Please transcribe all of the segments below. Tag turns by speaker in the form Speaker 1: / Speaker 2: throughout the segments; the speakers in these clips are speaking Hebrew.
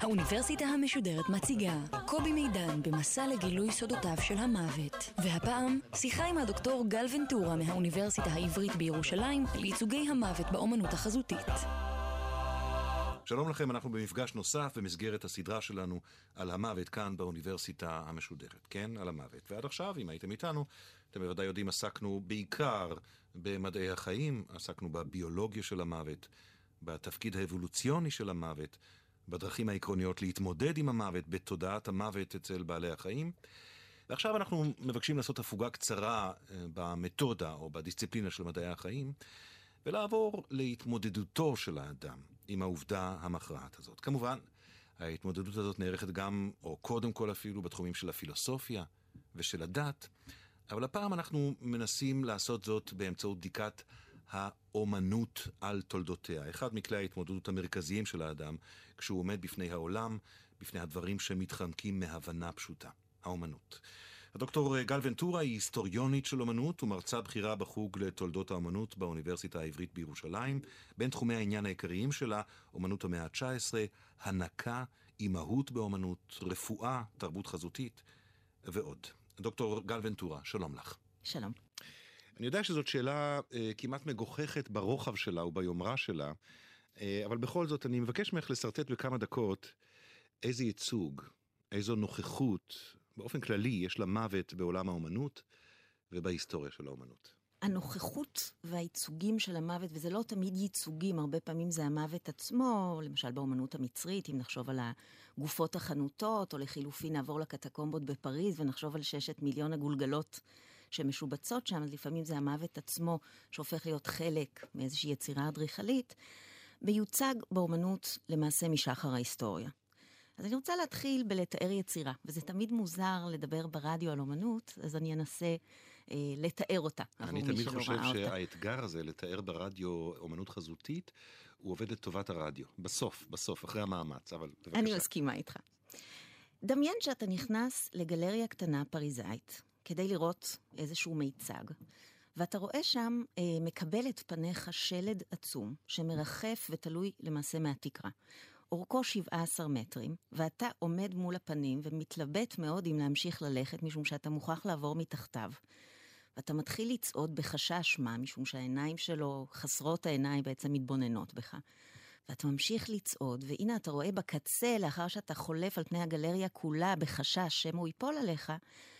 Speaker 1: האוניברסיטה המשודרת מציגה קובי מידן במסע לגילוי סודותיו של המוות. והפעם, שיחה עם הדוקטור גל ונטורה מהאוניברסיטה העברית בירושלים על ייצוגי המוות באומנות החזותית.
Speaker 2: שלום לכם, אנחנו במפגש נוסף במסגרת הסדרה שלנו על המוות כאן באוניברסיטה המשודרת. כן, על המוות. ועד עכשיו, אם הייתם איתנו, אתם בוודאי יודעים, עסקנו בעיקר במדעי החיים, עסקנו בביולוגיה של המוות, בתפקיד האבולוציוני של המוות, בדרכים העקרוניות להתמודד עם המוות, בתודעת המוות אצל בעלי החיים. ועכשיו אנחנו מבקשים לעשות הפוגה קצרה אה, במתודה או בדיסציפלינה של מדעי החיים, ולעבור להתמודדותו של האדם עם העובדה המכרעת הזאת. כמובן, ההתמודדות הזאת נערכת גם, או קודם כל אפילו, בתחומים של הפילוסופיה ושל הדת, אבל הפעם אנחנו מנסים לעשות זאת באמצעות בדיקת האומנות על תולדותיה. אחד מכלי ההתמודדות המרכזיים של האדם כשהוא עומד בפני העולם, בפני הדברים שמתחמקים מהבנה פשוטה, האומנות. הדוקטור גל ונטורה היא היסטוריונית של אומנות ומרצה בכירה בחוג לתולדות האומנות באוניברסיטה העברית בירושלים. בין תחומי העניין העיקריים שלה, אומנות המאה ה-19, הנקה, אימהות באומנות, רפואה, תרבות חזותית ועוד. דוקטור גל ונטורה, שלום לך.
Speaker 3: שלום.
Speaker 2: אני יודע שזאת שאלה אה, כמעט מגוחכת ברוחב שלה וביומרה שלה, אה, אבל בכל זאת אני מבקש ממך לשרטט בכמה דקות איזה ייצוג, איזו נוכחות, באופן כללי, יש למוות בעולם האומנות ובהיסטוריה של האומנות.
Speaker 3: הנוכחות והייצוגים של המוות, וזה לא תמיד ייצוגים, הרבה פעמים זה המוות עצמו, למשל באומנות המצרית, אם נחשוב על הגופות החנותות, או לחילופין נעבור לקטקומבות בפריז ונחשוב על ששת מיליון הגולגלות שמשובצות שם, אז לפעמים זה המוות עצמו שהופך להיות חלק מאיזושהי יצירה אדריכלית, מיוצג באומנות למעשה משחר ההיסטוריה. אז אני רוצה להתחיל בלתאר יצירה, וזה תמיד מוזר לדבר ברדיו על אומנות, אז אני אנסה אה, לתאר אותה.
Speaker 2: אני תמיד חושב שהאתגר הזה, לתאר ברדיו אומנות חזותית, הוא עובד לטובת הרדיו. בסוף, בסוף, אחרי המאמץ, אבל בבקשה.
Speaker 3: אני מסכימה איתך. דמיין שאתה נכנס לגלריה קטנה פריזאית, כדי לראות איזשהו מיצג. ואתה רואה שם אה, מקבל את פניך שלד עצום, שמרחף ותלוי למעשה מהתקרה. אורכו 17 מטרים, ואתה עומד מול הפנים ומתלבט מאוד אם להמשיך ללכת, משום שאתה מוכרח לעבור מתחתיו. ואתה מתחיל לצעוד בחשש מה, משום שהעיניים שלו, חסרות העיניים, בעצם מתבוננות בך. ואתה ממשיך לצעוד, והנה אתה רואה בקצה, לאחר שאתה חולף על פני הגלריה כולה בחשש שמא הוא ייפול עליך,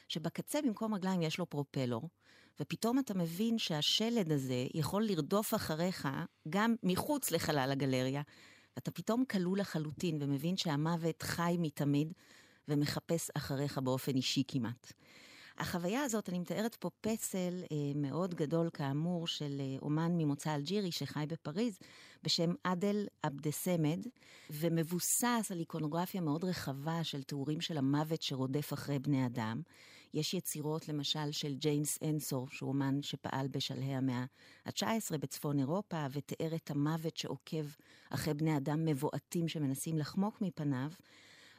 Speaker 3: שבקצה במקום רגליים יש לו פרופלור, ופתאום אתה מבין שהשלד הזה יכול לרדוף אחריך גם מחוץ לחלל הגלריה, ואתה פתאום כלוא לחלוטין ומבין שהמוות חי מתמיד ומחפש אחריך באופן אישי כמעט. החוויה הזאת, אני מתארת פה פסל אה, מאוד גדול כאמור של אה, אומן ממוצא אלג'ירי שחי בפריז בשם עדל אבדסמד, ומבוסס על איקונוגרפיה מאוד רחבה של תיאורים של המוות שרודף אחרי בני אדם. יש יצירות למשל של ג'יימס אנסור, שהוא אומן שפעל בשלהי המאה ה-19 בצפון אירופה, ותיאר את המוות שעוקב אחרי בני אדם מבועתים שמנסים לחמוק מפניו.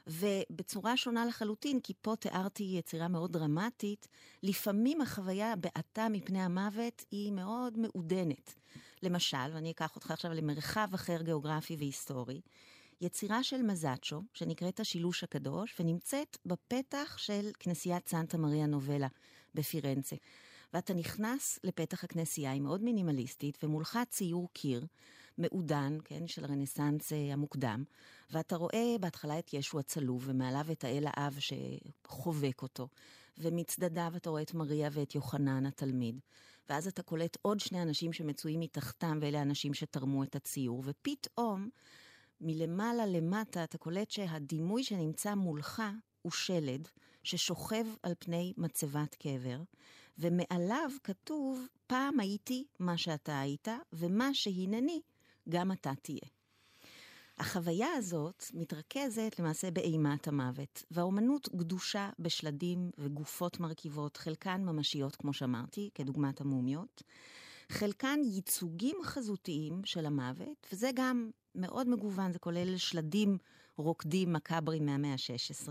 Speaker 3: ובצורה שונה לחלוטין, כי פה תיארתי יצירה מאוד דרמטית, לפעמים החוויה בעתה מפני המוות היא מאוד מעודנת. למשל, ואני אקח אותך עכשיו למרחב אחר גיאוגרפי והיסטורי, יצירה של מזאצ'ו, שנקראת השילוש הקדוש, ונמצאת בפתח של כנסיית סנטה מריה נובלה בפירנצה. ואתה נכנס לפתח הכנסייה, היא מאוד מינימליסטית, ומולך ציור קיר מעודן, כן, של הרנסאנס אה, המוקדם, ואתה רואה בהתחלה את ישו הצלוב, ומעליו את האל האב שחובק אותו, ומצדדיו אתה רואה את מריה ואת יוחנן התלמיד, ואז אתה קולט עוד שני אנשים שמצויים מתחתם, ואלה האנשים שתרמו את הציור, ופתאום... מלמעלה למטה אתה קולט שהדימוי שנמצא מולך הוא שלד ששוכב על פני מצבת קבר, ומעליו כתוב, פעם הייתי מה שאתה היית, ומה שהנני, גם אתה תהיה. החוויה הזאת מתרכזת למעשה באימת המוות, והאומנות גדושה בשלדים וגופות מרכיבות, חלקן ממשיות, כמו שאמרתי, כדוגמת המומיות, חלקן ייצוגים חזותיים של המוות, וזה גם מאוד מגוון, זה כולל שלדים רוקדים מקאברים מהמאה ה-16,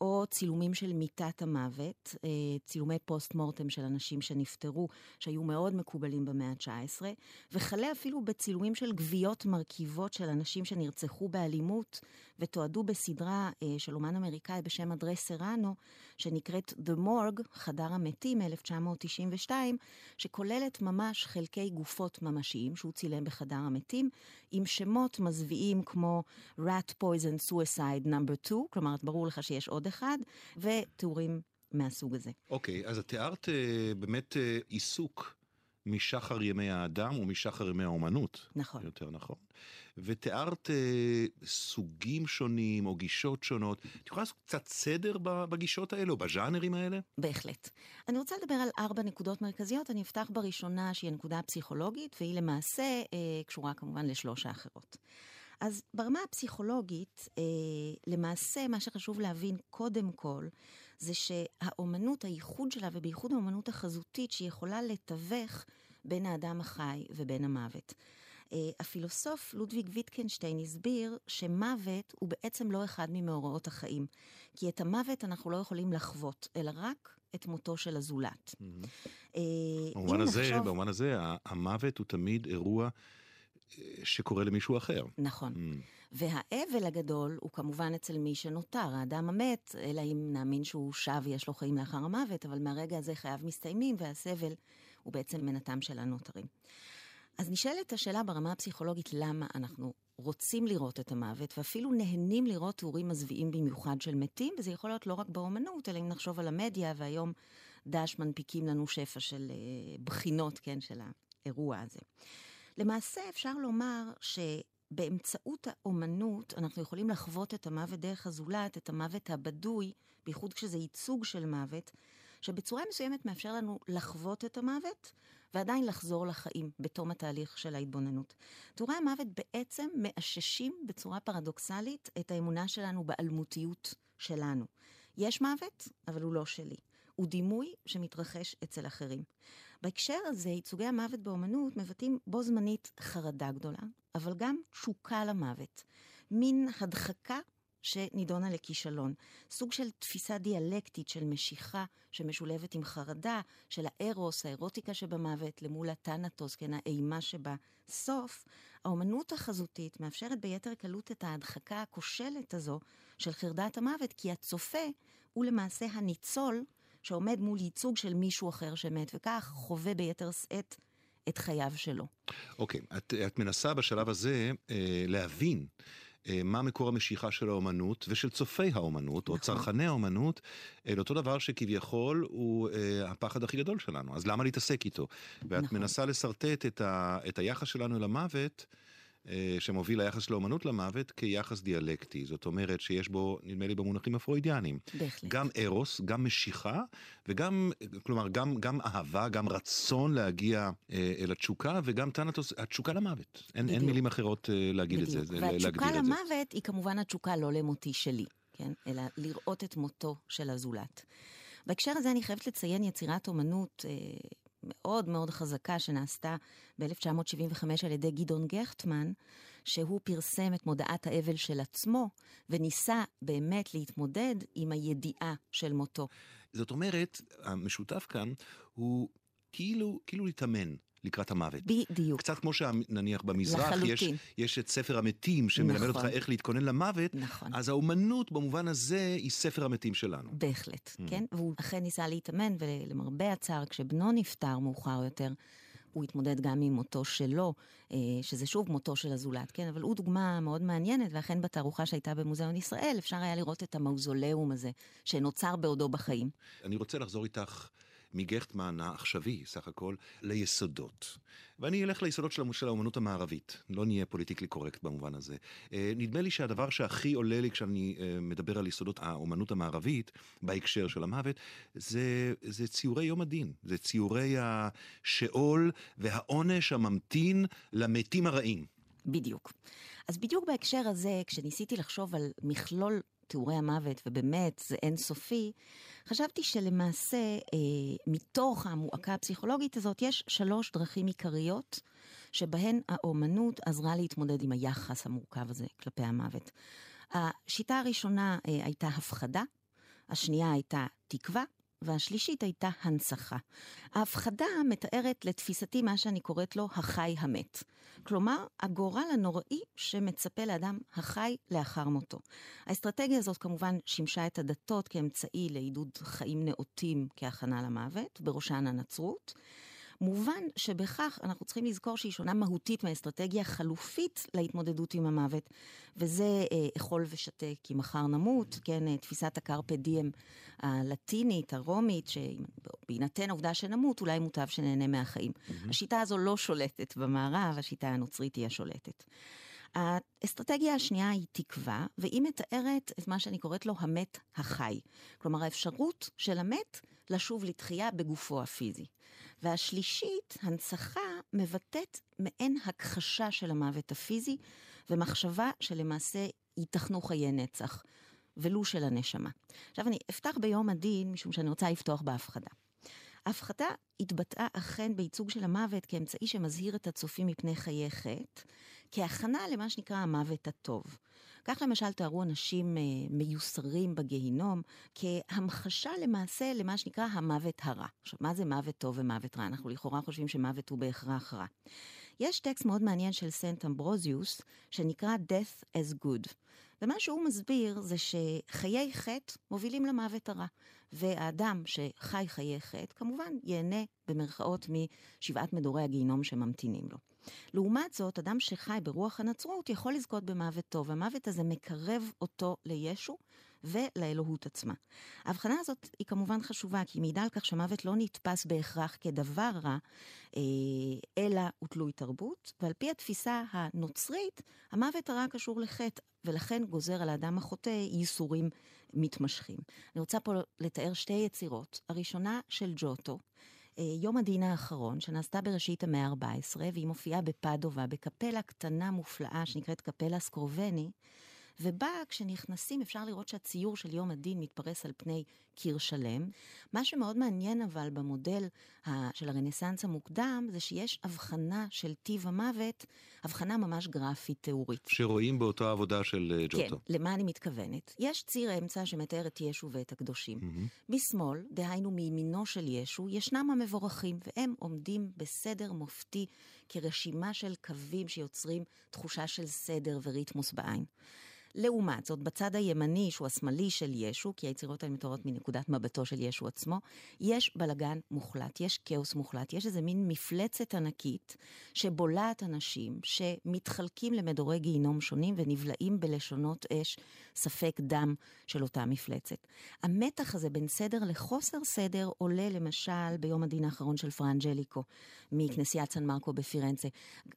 Speaker 3: או צילומים של מיטת המוות, אה, צילומי פוסט מורטם של אנשים שנפטרו, שהיו מאוד מקובלים במאה ה-19, וכלה אפילו בצילומים של גוויות מרכיבות של אנשים שנרצחו באלימות, ותועדו בסדרה אה, של אומן אמריקאי בשם אדרי סרנו, שנקראת The Morgue, חדר המתים מ-1992, שכוללת ממש חלקי גופות ממשיים שהוא צילם בחדר המתים, עם שמות מזוויעים כמו rat poison suicide number 2, כלומר, ברור לך שיש עוד אחד, ותיאורים מהסוג הזה.
Speaker 2: אוקיי, okay, אז את תיארת uh, באמת uh, עיסוק משחר ימי האדם ומשחר ימי האומנות.
Speaker 3: נכון.
Speaker 2: יותר נכון. ותיארת uh, סוגים שונים או גישות שונות. את יכולה לעשות קצת סדר בגישות האלה או בז'אנרים האלה?
Speaker 3: בהחלט. אני רוצה לדבר על ארבע נקודות מרכזיות. אני אפתח בראשונה שהיא הנקודה הפסיכולוגית, והיא למעשה uh, קשורה כמובן לשלוש האחרות. אז ברמה הפסיכולוגית, אה, למעשה מה שחשוב להבין קודם כל, זה שהאומנות, הייחוד שלה, ובייחוד האומנות החזותית, שהיא יכולה לתווך בין האדם החי ובין המוות. אה, הפילוסוף לודוויג ויטקנשטיין הסביר שמוות הוא בעצם לא אחד ממאורעות החיים. כי את המוות אנחנו לא יכולים לחוות, אלא רק את מותו של הזולת.
Speaker 2: אה, במובן הזה. במובן הזה, המוות הוא תמיד אירוע שקורה למישהו אחר.
Speaker 3: נכון. Mm. והאבל הגדול הוא כמובן אצל מי שנותר, האדם המת, אלא אם נאמין שהוא שב ויש לו חיים לאחר המוות, אבל מהרגע הזה חייו מסתיימים והסבל הוא בעצם מנתם של הנותרים. אז נשאלת השאלה ברמה הפסיכולוגית למה אנחנו רוצים לראות את המוות, ואפילו נהנים לראות תיאורים מזוויעים במיוחד של מתים, וזה יכול להיות לא רק באומנות, אלא אם נחשוב על המדיה, והיום דש מנפיקים לנו שפע של uh, בחינות, כן, של האירוע הזה. למעשה אפשר לומר שבאמצעות האומנות אנחנו יכולים לחוות את המוות דרך הזולת, את המוות הבדוי, בייחוד כשזה ייצוג של מוות, שבצורה מסוימת מאפשר לנו לחוות את המוות ועדיין לחזור לחיים בתום התהליך של ההתבוננות. תיאורי המוות בעצם מאששים בצורה פרדוקסלית את האמונה שלנו באלמותיות שלנו. יש מוות, אבל הוא לא שלי. הוא דימוי שמתרחש אצל אחרים. בהקשר הזה, ייצוגי המוות באומנות מבטאים בו זמנית חרדה גדולה, אבל גם תשוקה למוות. מין הדחקה שנידונה לכישלון. סוג של תפיסה דיאלקטית של משיכה שמשולבת עם חרדה, של הארוס, האירוטיקה שבמוות, למול הטנטוס, כן, האימה שבסוף. האומנות החזותית מאפשרת ביתר קלות את ההדחקה הכושלת הזו של חרדת המוות, כי הצופה הוא למעשה הניצול שעומד מול ייצוג של מישהו אחר שמת, וכך חווה ביתר שאת את חייו שלו.
Speaker 2: אוקיי, okay, את, את מנסה בשלב הזה אה, להבין. אה, מה מקור המשיכה של האומנות ושל צופי האומנות, נכון. או צרכני האומנות, אל אותו דבר שכביכול הוא אה, הפחד הכי גדול שלנו. אז למה להתעסק איתו? ואת נכון. מנסה לשרטט את, ה, את היחס שלנו למוות. אה, שמוביל ליחס של האומנות למוות כיחס דיאלקטי. זאת אומרת שיש בו, נדמה לי, במונחים הפרוידיאנים.
Speaker 3: בהחלט.
Speaker 2: גם ארוס, גם משיכה, וגם, כלומר, גם, גם אהבה, גם רצון להגיע אה, אל התשוקה, וגם טנטוס, התשוקה למוות. אין, אין מילים אחרות אה, להגיד בדיוק. את זה, להגדיר את זה.
Speaker 3: והתשוקה למוות היא כמובן התשוקה לא למותי שלי, כן? אלא לראות את מותו של הזולת. בהקשר הזה אני חייבת לציין יצירת אומנות אה, מאוד מאוד חזקה שנעשתה ב-1975 על ידי גדעון גכטמן, שהוא פרסם את מודעת האבל של עצמו, וניסה באמת להתמודד עם הידיעה של מותו.
Speaker 2: זאת אומרת, המשותף כאן הוא כאילו, כאילו להתאמן. לקראת המוות.
Speaker 3: בדיוק.
Speaker 2: קצת כמו שנניח במזרח יש, יש את ספר המתים שמלמד נכון. אותך איך להתכונן למוות,
Speaker 3: נכון.
Speaker 2: אז האומנות במובן הזה היא ספר המתים שלנו.
Speaker 3: בהחלט, mm. כן? והוא אכן ניסה להתאמן, ולמרבה הצער, כשבנו נפטר מאוחר יותר, הוא התמודד גם עם מותו שלו, אה, שזה שוב מותו של הזולת, כן? אבל הוא דוגמה מאוד מעניינת, ואכן בתערוכה שהייתה במוזיאון ישראל, אפשר היה לראות את המאוזוליאום הזה, שנוצר בעודו בחיים.
Speaker 2: אני רוצה לחזור איתך מגכטמן העכשווי, סך הכל, ליסודות. ואני אלך ליסודות של, של האומנות המערבית, לא נהיה פוליטיקלי קורקט במובן הזה. אה, נדמה לי שהדבר שהכי עולה לי כשאני אה, מדבר על יסודות האומנות המערבית, בהקשר של המוות, זה, זה ציורי יום הדין, זה ציורי השאול והעונש הממתין למתים הרעים.
Speaker 3: בדיוק. אז בדיוק בהקשר הזה, כשניסיתי לחשוב על מכלול תיאורי המוות, ובאמת זה אינסופי, חשבתי שלמעשה, אה, מתוך המועקה הפסיכולוגית הזאת, יש שלוש דרכים עיקריות שבהן האומנות עזרה להתמודד עם היחס המורכב הזה כלפי המוות. השיטה הראשונה אה, הייתה הפחדה, השנייה הייתה תקווה, והשלישית הייתה הנצחה. ההפחדה מתארת לתפיסתי מה שאני קוראת לו החי המת. כלומר, הגורל הנוראי שמצפה לאדם החי לאחר מותו. האסטרטגיה הזאת כמובן שימשה את הדתות כאמצעי לעידוד חיים נאותים כהכנה למוות, בראשן הנצרות. מובן שבכך אנחנו צריכים לזכור שהיא שונה מהותית מהאסטרטגיה החלופית להתמודדות עם המוות, וזה אה, אכול ושתה כי מחר נמות, כן, אה, תפיסת הקרפה דיאם הלטינית, הרומית, שבהינתן העובדה שנמות, אולי מוטב שנהנה מהחיים. Mm-hmm. השיטה הזו לא שולטת במערב, השיטה הנוצרית היא השולטת. האסטרטגיה השנייה היא תקווה, והיא מתארת את מה שאני קוראת לו המת החי. כלומר, האפשרות של המת לשוב לתחייה בגופו הפיזי. והשלישית, הנצחה, מבטאת מעין הכחשה של המוות הפיזי, ומחשבה שלמעשה ייתכנו חיי נצח, ולו של הנשמה. עכשיו אני אפתח ביום הדין, משום שאני רוצה לפתוח בהפחדה. ההפחדה התבטאה אכן בייצוג של המוות כאמצעי שמזהיר את הצופים מפני חיי חטא, כהכנה למה שנקרא המוות הטוב. כך למשל תיארו אנשים אה, מיוסרים בגיהינום כהמחשה למעשה למה שנקרא המוות הרע. עכשיו, מה זה מוות טוב ומוות רע? אנחנו לכאורה חושבים שמוות הוא בהכרח רע. יש טקסט מאוד מעניין של סנט אמברוזיוס, שנקרא Death as Good. ומה שהוא מסביר זה שחיי חטא מובילים למוות הרע. והאדם שחי חיי חטא, כמובן ייהנה במרכאות משבעת מדורי הגיהינום שממתינים לו. לעומת זאת, אדם שחי ברוח הנצרות יכול לזכות במוות טוב. המוות הזה מקרב אותו לישו ולאלוהות עצמה. ההבחנה הזאת היא כמובן חשובה, כי היא מעידה על כך שמוות לא נתפס בהכרח כדבר רע, אה, אלא הוא תלוי תרבות, ועל פי התפיסה הנוצרית, המוות הרע קשור לחטא, ולכן גוזר על האדם החוטא ייסורים מתמשכים. אני רוצה פה לתאר שתי יצירות. הראשונה של ג'וטו, אה, יום הדין האחרון, שנעשתה בראשית המאה ה-14, והיא מופיעה בפדובה, בקפלה קטנה מופלאה שנקראת קפלה סקרובני, ובה כשנכנסים אפשר לראות שהציור של יום הדין מתפרס על פני קיר שלם. מה שמאוד מעניין אבל במודל של הרנסאנס המוקדם, זה שיש הבחנה של טיב המוות, הבחנה ממש גרפית תיאורית.
Speaker 2: שרואים באותה עבודה של אה, ג'וטו.
Speaker 3: כן, למה אני מתכוונת? יש ציר אמצע שמתאר את ישו ואת הקדושים. Mm-hmm. משמאל, דהיינו מימינו של ישו, ישנם המבורכים, והם עומדים בסדר מופתי כרשימה של קווים שיוצרים תחושה של סדר וריתמוס בעין. לעומת זאת, בצד הימני, שהוא השמאלי של ישו, כי היצירות האלה מתוארות מנקודת מבטו של ישו עצמו, יש בלגן מוחלט, יש כאוס מוחלט, יש איזה מין מפלצת ענקית שבולעת אנשים שמתחלקים למדורי גיהינום שונים ונבלעים בלשונות אש, ספק דם של אותה מפלצת. המתח הזה בין סדר לחוסר סדר עולה למשל ביום הדין האחרון של פרנג'ליקו מכנסיית סן מרקו בפירנצה.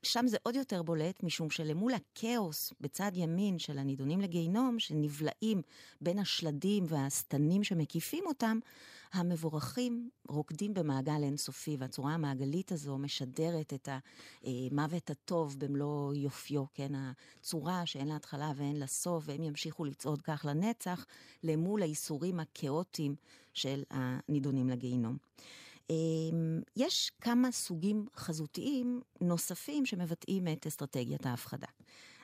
Speaker 3: שם זה עוד יותר בולט, משום שלמול הכאוס בצד ימין של הנידון נידונים לגיהינום, שנבלעים בין השלדים והשטנים שמקיפים אותם, המבורכים רוקדים במעגל אינסופי, והצורה המעגלית הזו משדרת את המוות הטוב במלוא יופיו, כן? הצורה שאין לה התחלה ואין לה סוף, והם ימשיכו לצעוד כך לנצח, למול האיסורים הכאוטיים של הנידונים לגיהינום. אמ, יש כמה סוגים חזותיים נוספים שמבטאים את אסטרטגיית ההפחדה.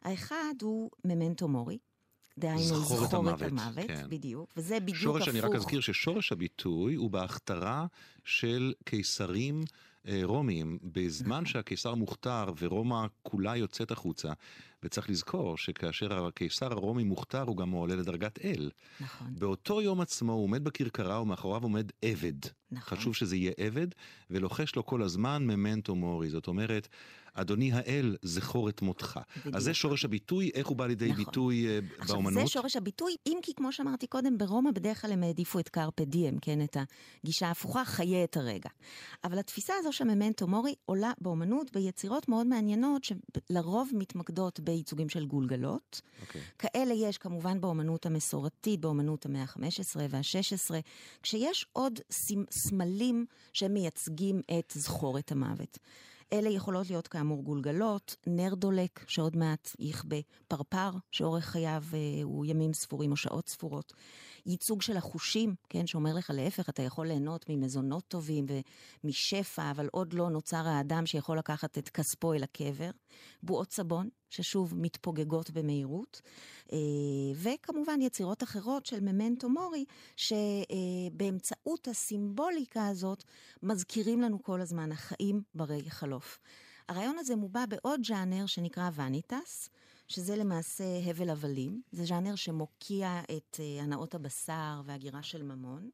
Speaker 3: האחד הוא ממנטו מורי, דהיינו זכור את המוות, המוות כן. בדיוק, וזה בדיוק
Speaker 2: שורש, הפוך. אני רק אזכיר ששורש הביטוי הוא בהכתרה של קיסרים אה, רומיים, בזמן נכון. שהקיסר מוכתר ורומא כולה יוצאת החוצה, וצריך לזכור שכאשר הקיסר הרומי מוכתר הוא גם עולה לדרגת אל. נכון. באותו יום עצמו הוא עומד בכרכרה ומאחוריו עומד עבד. נכון. חשוב שזה יהיה עבד, ולוחש לו כל הזמן ממנטו מורי. זאת אומרת, אדוני האל, זכור את מותך. בדיוק. אז זה שורש הביטוי, איך הוא בא לידי נכון. ביטוי עכשיו, באומנות?
Speaker 3: עכשיו, זה שורש הביטוי, אם כי כמו שאמרתי קודם, ברומא בדרך כלל הם העדיפו את קרפה דיאם, כן, את הגישה ההפוכה, חיה את הרגע. אבל התפיסה הזו של ממנטו מורי עולה באומנות ביצירות מאוד מעניינות, שלרוב מתמקדות בייצוגים של גולגלות. Okay. אוקיי. כאלה יש כמובן באומנות המסורתית, באומנות המאה ה-15 וה-16, כשיש עוד סמלים שמייצגים את זכורת המוות. אלה יכולות להיות כאמור גולגלות, נר דולק, שעוד מעט יכבה פרפר, שאורך חייו אה, הוא ימים ספורים או שעות ספורות. ייצוג של החושים, כן, שאומר לך להפך, אתה יכול ליהנות ממזונות טובים ומשפע, אבל עוד לא נוצר האדם שיכול לקחת את כספו אל הקבר. בועות סבון, ששוב מתפוגגות במהירות, אה, וכמובן יצירות אחרות של ממנטו מורי, שבאמצעות הסימבוליקה הזאת מזכירים לנו כל הזמן החיים ברי חלוף. הרעיון הזה מובע בעוד ז'אנר שנקרא וניטס, שזה למעשה הבל הבלים. זה ז'אנר שמוקיע את אה, הנאות הבשר והגירה של ממון.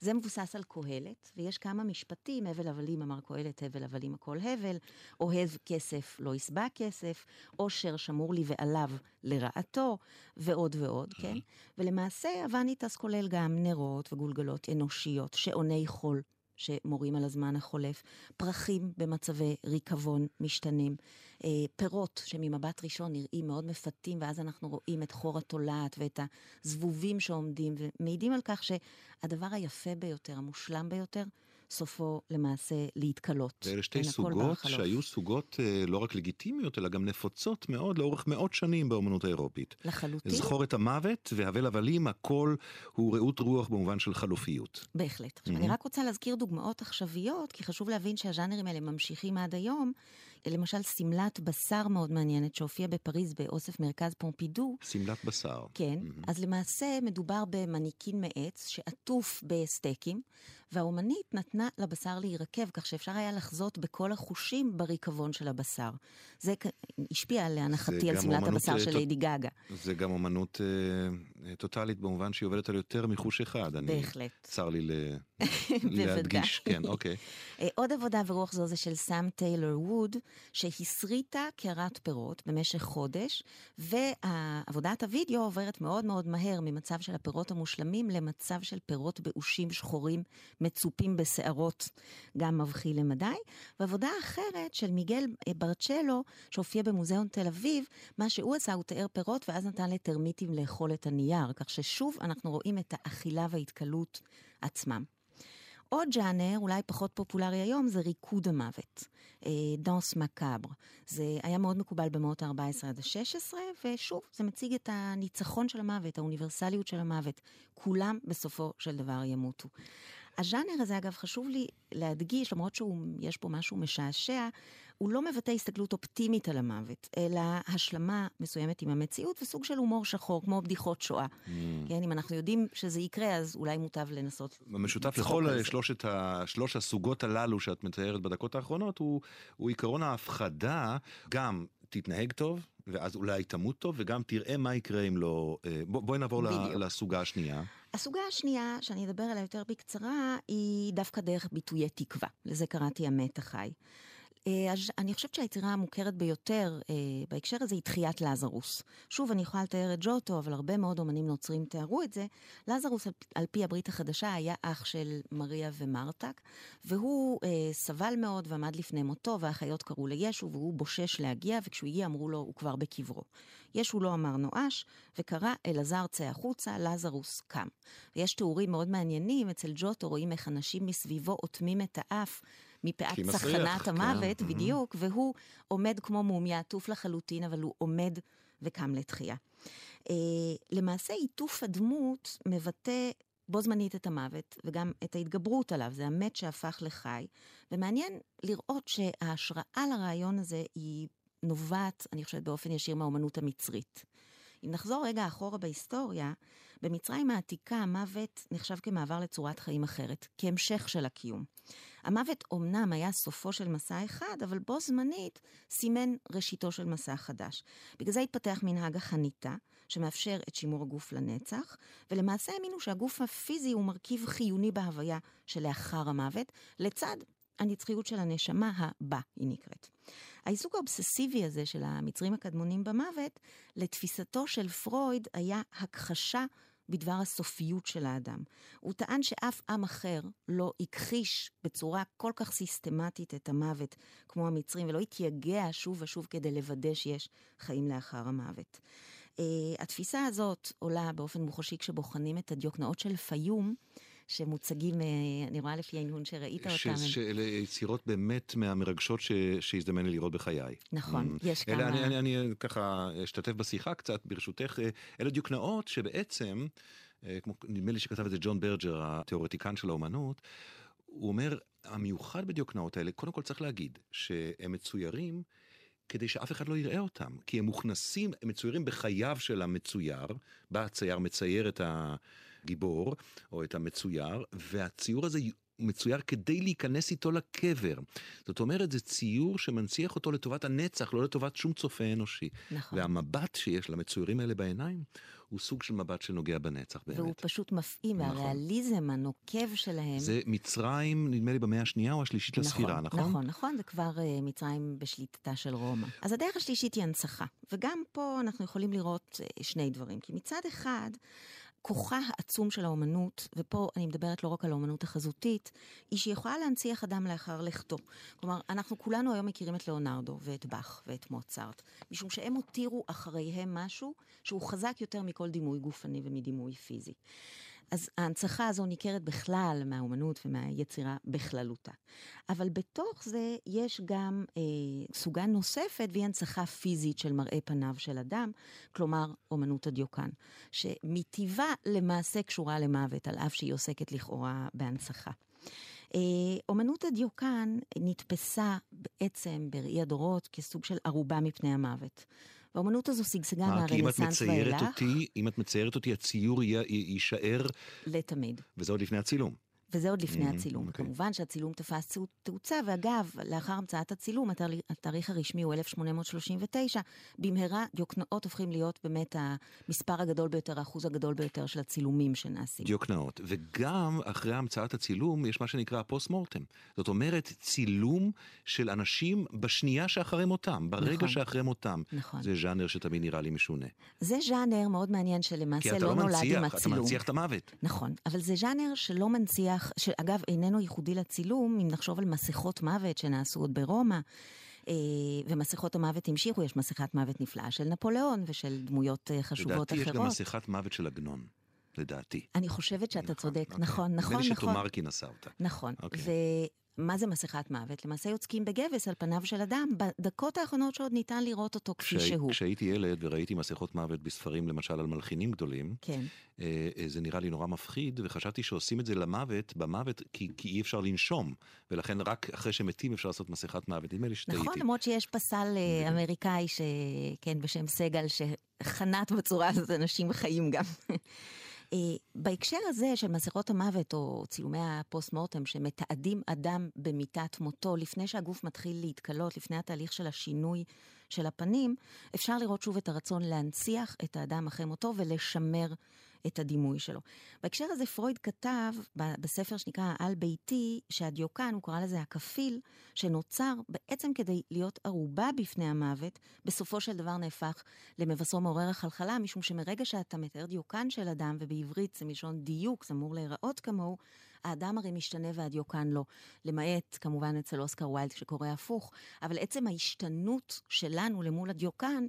Speaker 3: זה מבוסס על קהלת, ויש כמה משפטים, הבל הבלים אמר קהלת, הבל הבלים הכל הבל, אוהב כסף לא ישבע כסף, עושר שמור לי ועליו לרעתו, ועוד ועוד, כן? ולמעשה הווניטס כולל גם נרות וגולגלות אנושיות, שעוני חול שמורים על הזמן החולף, פרחים במצבי ריקבון משתנים, אה, פירות שממבט ראשון נראים מאוד מפתים, ואז אנחנו רואים את חור התולעת ואת הזבובים שעומדים, ומעידים על כך שהדבר היפה ביותר, המושלם ביותר, סופו למעשה להתקלות.
Speaker 2: ואלה שתי סוגות שהיו סוגות אה, לא רק לגיטימיות, אלא גם נפוצות מאוד לאורך מאות שנים באמנות האירופית.
Speaker 3: לחלוטין.
Speaker 2: זכור את המוות והבל הבלים, הכל הוא רעות רוח במובן של חלופיות.
Speaker 3: בהחלט. Mm-hmm. אני רק רוצה להזכיר דוגמאות עכשוויות, כי חשוב להבין שהז'אנרים האלה ממשיכים עד היום. למשל, שמלת בשר מאוד מעניינת שהופיעה בפריז באוסף מרכז פומפידו.
Speaker 2: שמלת בשר.
Speaker 3: כן, mm-hmm. אז למעשה מדובר במניקין מעץ שעטוף בסטייקים, והאומנית נתנה לבשר להירקב, כך שאפשר היה לחזות בכל החושים בריקבון של הבשר. זה השפיע להנחתי על שמלת הבשר אה, של ליידי גאגה.
Speaker 2: זה גם אומנות אה, טוטאלית במובן שהיא עובדת על יותר מחוש אחד.
Speaker 3: בהחלט.
Speaker 2: אני, צר לי ל... להדגיש, כן, אוקיי.
Speaker 3: אה, עוד עבודה ברוח זו זה של סאם טיילור ווד, שהסריטה קערת פירות במשך חודש, ועבודת הוידאו עוברת מאוד מאוד מהר ממצב של הפירות המושלמים למצב של פירות באושים שחורים מצופים בשערות, גם מבחיל למדי. ועבודה אחרת של מיגל ברצ'לו, שהופיע במוזיאון תל אביב, מה שהוא עשה, הוא תיאר פירות ואז נתן לטרמיטים לאכול את הנייר, כך ששוב אנחנו רואים את האכילה וההתכלות עצמם. עוד ג'אנר, אולי פחות פופולרי היום, זה ריקוד המוות. דאנס מקאבר. זה היה מאוד מקובל במאות ה-14 עד ה-16, ושוב, זה מציג את הניצחון של המוות, האוניברסליות של המוות. כולם בסופו של דבר ימותו. הז'אנר הזה, אגב, חשוב לי להדגיש, למרות שיש פה משהו משעשע, הוא לא מבטא הסתכלות אופטימית על המוות, אלא השלמה מסוימת עם המציאות וסוג של הומור שחור, כמו בדיחות שואה. Mm. כן, אם אנחנו יודעים שזה יקרה, אז אולי מוטב לנסות
Speaker 2: המשותף לכל שלושת ה... שלוש הסוגות הללו שאת מתארת בדקות האחרונות, הוא, הוא עיקרון ההפחדה, גם תתנהג טוב, ואז אולי תמות טוב, וגם תראה מה יקרה אם לא... אה, בוא, בואי נעבור בדיוק. לסוגה השנייה.
Speaker 3: הסוגה השנייה, שאני אדבר עליה יותר בקצרה, היא דווקא דרך ביטויי תקווה. לזה קראתי המת החי. אה, אני חושבת שהיצירה המוכרת ביותר אה, בהקשר הזה היא תחיית לזרוס. שוב, אני יכולה לתאר את ג'וטו, אבל הרבה מאוד אומנים נוצרים תיארו את זה. לזרוס, על פי הברית החדשה, היה אח של מריה ומרתק, והוא אה, סבל מאוד ועמד לפני מותו, והאחיות קראו לישו, והוא בושש להגיע, וכשהוא הגיע אמרו לו, הוא כבר בקברו. ישו לא אמר נואש, וקרא אלעזר צא החוצה, לזרוס קם. ויש תיאורים מאוד מעניינים, אצל ג'וטו רואים איך אנשים מסביבו אוטמים את האף. מפאת צחנת כן. המוות, כן. בדיוק, mm-hmm. והוא עומד כמו מומיה, עטוף לחלוטין, אבל הוא עומד וקם לתחייה. Uh, למעשה, עיטוף הדמות מבטא בו זמנית את המוות וגם את ההתגברות עליו, זה המת שהפך לחי, ומעניין לראות שההשראה לרעיון הזה היא נובעת, אני חושבת, באופן ישיר מהאומנות המצרית. אם נחזור רגע אחורה בהיסטוריה, במצרים העתיקה המוות נחשב כמעבר לצורת חיים אחרת, כהמשך של הקיום. המוות אומנם היה סופו של מסע אחד, אבל בו זמנית סימן ראשיתו של מסע חדש. בגלל זה התפתח מנהג החניתה, שמאפשר את שימור הגוף לנצח, ולמעשה האמינו שהגוף הפיזי הוא מרכיב חיוני בהוויה שלאחר המוות, לצד הנצחיות של הנשמה הבא, היא נקראת. העיסוק האובססיבי הזה של המצרים הקדמונים במוות, לתפיסתו של פרויד היה הכחשה בדבר הסופיות של האדם. הוא טען שאף עם אחר לא הכחיש בצורה כל כך סיסטמטית את המוות כמו המצרים, ולא התייגע שוב ושוב כדי לוודא שיש חיים לאחר המוות. Uh, התפיסה הזאת עולה באופן מוחשי כשבוחנים את הדיוקנאות של פיום. שמוצגים, אה, אני רואה לפי ההנהון שראית אותם.
Speaker 2: שאלה יצירות באמת מהמרגשות שהזדמן לי לראות בחיי.
Speaker 3: נכון, mm. יש כמה...
Speaker 2: אני, אני, אני ככה אשתתף בשיחה קצת, ברשותך. אלה דיוקנאות שבעצם... אה, כמו, נדמה לי שכתב את זה ג'ון ברג'ר, התיאורטיקן של האומנות, הוא אומר, המיוחד בדיוקנאות האלה, קודם כל צריך להגיד שהם מצוירים כדי שאף אחד לא יראה אותם, כי הם מוכנסים, הם מצוירים בחייו של המצויר, בא הצייר מצייר את הגיבור או את המצויר, והציור הזה מצויר כדי להיכנס איתו לקבר. זאת אומרת, זה ציור שמנציח אותו לטובת הנצח, לא לטובת שום צופה אנושי.
Speaker 3: נכון.
Speaker 2: והמבט שיש למצוירים האלה בעיניים, הוא סוג של מבט שנוגע בנצח באמת.
Speaker 3: והוא פשוט מפעים,
Speaker 2: נכון.
Speaker 3: והריאליזם הנוקב שלהם...
Speaker 2: זה מצרים, נדמה לי, במאה השנייה או השלישית לספירה, נכון?
Speaker 3: נכון, נכון, זה כבר uh, מצרים בשליטתה של רומא. אז הדרך השלישית היא הנצחה, וגם פה אנחנו יכולים לראות uh, שני דברים. כי מצד אחד, כוחה העצום של האומנות, ופה אני מדברת לא רק על האומנות החזותית, היא שהיא יכולה להנציח אדם לאחר לכתו. כלומר, אנחנו כולנו היום מכירים את ליאונרדו ואת באך ואת מוצרט, משום שהם הותירו אחריהם משהו שהוא חזק יותר מכל דימוי גופני ומדימוי פיזי. אז ההנצחה הזו ניכרת בכלל מהאומנות ומהיצירה בכללותה. אבל בתוך זה יש גם אה, סוגה נוספת, והיא הנצחה פיזית של מראה פניו של אדם, כלומר אומנות הדיוקן, שמטבעה למעשה קשורה למוות, על אף שהיא עוסקת לכאורה בהנצחה. אה, אומנות הדיוקן נתפסה בעצם בראי הדורות כסוג של ערובה מפני המוות. והאומנות הזו שגשגה מהרנסאנס ואילך.
Speaker 2: אותי, אם את מציירת אותי, הציור יישאר...
Speaker 3: לתמיד.
Speaker 2: וזה עוד לפני הצילום.
Speaker 3: וזה עוד לפני mm-hmm, הצילום. Okay. אוקיי. כמובן שהצילום תפס תאוצה, ואגב, לאחר המצאת הצילום, התאריך הרשמי הוא 1839, במהרה דיוקנאות הופכים להיות באמת המספר הגדול ביותר, האחוז הגדול ביותר של הצילומים שנעשים.
Speaker 2: דיוקנאות, וגם אחרי המצאת הצילום יש מה שנקרא הפוסט מורטם. זאת אומרת, צילום של אנשים בשנייה שאחרי מותם, ברגע נכון, שאחרי מותם.
Speaker 3: נכון.
Speaker 2: זה ז'אנר שתמיד נראה לי משונה.
Speaker 3: זה ז'אנר מאוד מעניין שלמעשה לא, לא נולד מנציח, עם הצילום. כי אתה
Speaker 2: לא מנציח את המוות.
Speaker 3: נכון, אבל זה ז'אנר שלא מנציח מניח, שאגב איננו ייחודי לצילום, אם נחשוב על מסכות מוות שנעשו עוד ברומא, אה, ומסכות המוות המשיכו, יש מסכת מוות נפלאה של נפוליאון ושל דמויות אה, חשובות לדעתי אחרות.
Speaker 2: לדעתי יש גם מסכת מוות של עגנון. לדעתי.
Speaker 3: אני חושבת שאתה נכון, צודק. נכון, נכון, נכון.
Speaker 2: נדמה לי שתומרקי נשא אותה.
Speaker 3: נכון, אוקיי. מה זה מסכת מוות? למעשה יוצקים בגבס על פניו של אדם, בדקות האחרונות שעוד ניתן לראות אותו כפי
Speaker 2: כשה,
Speaker 3: שהוא.
Speaker 2: כשהייתי ילד וראיתי מסכות מוות בספרים, למשל על מלחינים גדולים,
Speaker 3: כן.
Speaker 2: אה, אה, זה נראה לי נורא מפחיד, וחשבתי שעושים את זה למוות, במוות, כי, כי אי אפשר לנשום, ולכן רק אחרי שמתים אפשר לעשות מסכת מוות. נדמה לי שטעיתי.
Speaker 3: נכון, למרות שיש פסל אה, אמריקאי, שכן, בשם סגל, שחנת בצורה הזאת אנשים חיים גם. Uh, בהקשר הזה של מסכות המוות או צילומי הפוסט מורטם שמתעדים אדם במיטת מותו לפני שהגוף מתחיל להתקלות, לפני התהליך של השינוי של הפנים, אפשר לראות שוב את הרצון להנציח את האדם אחרי מותו ולשמר את הדימוי שלו. בהקשר הזה פרויד כתב בספר שנקרא על ביתי, שהדיוקן, הוא קרא לזה הכפיל, שנוצר בעצם כדי להיות ערובה בפני המוות, בסופו של דבר נהפך למבשרו מעורר החלחלה, משום שמרגע שאתה מתאר דיוקן של אדם, ובעברית זה מלשון דיוק, זה אמור להיראות כמוהו, האדם הרי משתנה והדיוקן לא. למעט, כמובן, אצל אוסקר ויילד שקורה הפוך, אבל עצם ההשתנות שלנו למול הדיוקן,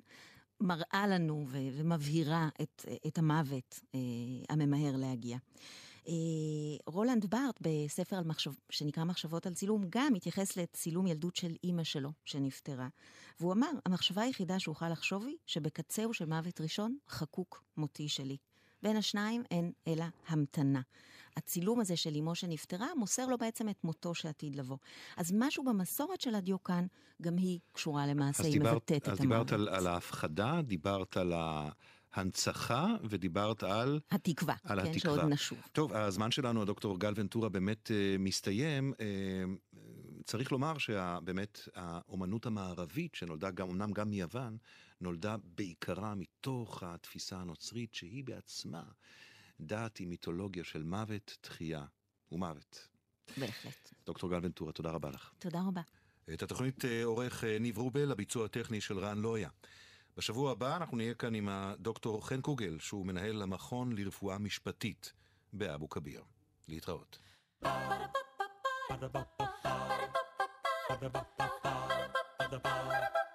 Speaker 3: מראה לנו ומבהירה את, את המוות אה, הממהר להגיע. אה, רולנד בארט בספר על מחשב, שנקרא מחשבות על צילום גם התייחס לצילום ילדות של אימא שלו שנפטרה. והוא אמר, המחשבה היחידה שאוכל לחשוב היא שבקצהו של מוות ראשון חקוק מותי שלי. בין השניים אין אלא המתנה. הצילום הזה של אמו שנפטרה מוסר לו בעצם את מותו שעתיד לבוא. אז משהו במסורת של הדיוקן, גם היא קשורה למעשה, היא דיברת, מבטאת את המוות.
Speaker 2: אז דיברת על, על ההפחדה, דיברת על ההנצחה ודיברת על...
Speaker 3: התקווה,
Speaker 2: על
Speaker 3: כן,
Speaker 2: התקווה.
Speaker 3: שעוד נשוב.
Speaker 2: טוב, הזמן שלנו, הדוקטור גל ונטורה, באמת uh, מסתיים. Uh, צריך לומר שבאמת האומנות המערבית, שנולדה גם, אמנם גם מיוון, נולדה בעיקרה מתוך התפיסה הנוצרית, שהיא בעצמה דת היא מיתולוגיה של מוות, תחייה ומוות.
Speaker 3: בהחלט.
Speaker 2: דוקטור גל ונטורה, תודה רבה לך.
Speaker 3: תודה רבה.
Speaker 2: את התוכנית אה, עורך אה, ניב רובל, הביצוע הטכני של רן לויה. בשבוע הבא אנחנו נהיה כאן עם הדוקטור חן קוגל, שהוא מנהל המכון לרפואה משפטית באבו כביר. להתראות. Ba-da-ba-ba-ba. Ba-da-ba-ba-ba. Ba-da-ba-ba-ba. Ba-da-ba-ba-ba.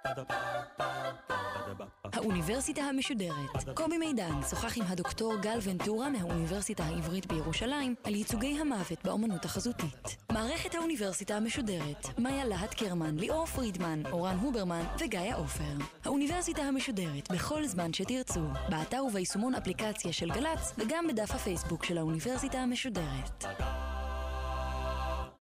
Speaker 1: האוניברסיטה המשודרת. קובי מידן שוחח עם הדוקטור גל ונטורה מהאוניברסיטה העברית בירושלים על ייצוגי המוות באמנות החזותית. מערכת האוניברסיטה המשודרת, מאיה להט קרמן, ליאור פרידמן, אורן הוברמן וגיא עופר. האוניברסיטה המשודרת, בכל זמן שתרצו, באתר וביישומון אפליקציה של גל"צ וגם בדף הפייסבוק של האוניברסיטה המשודרת.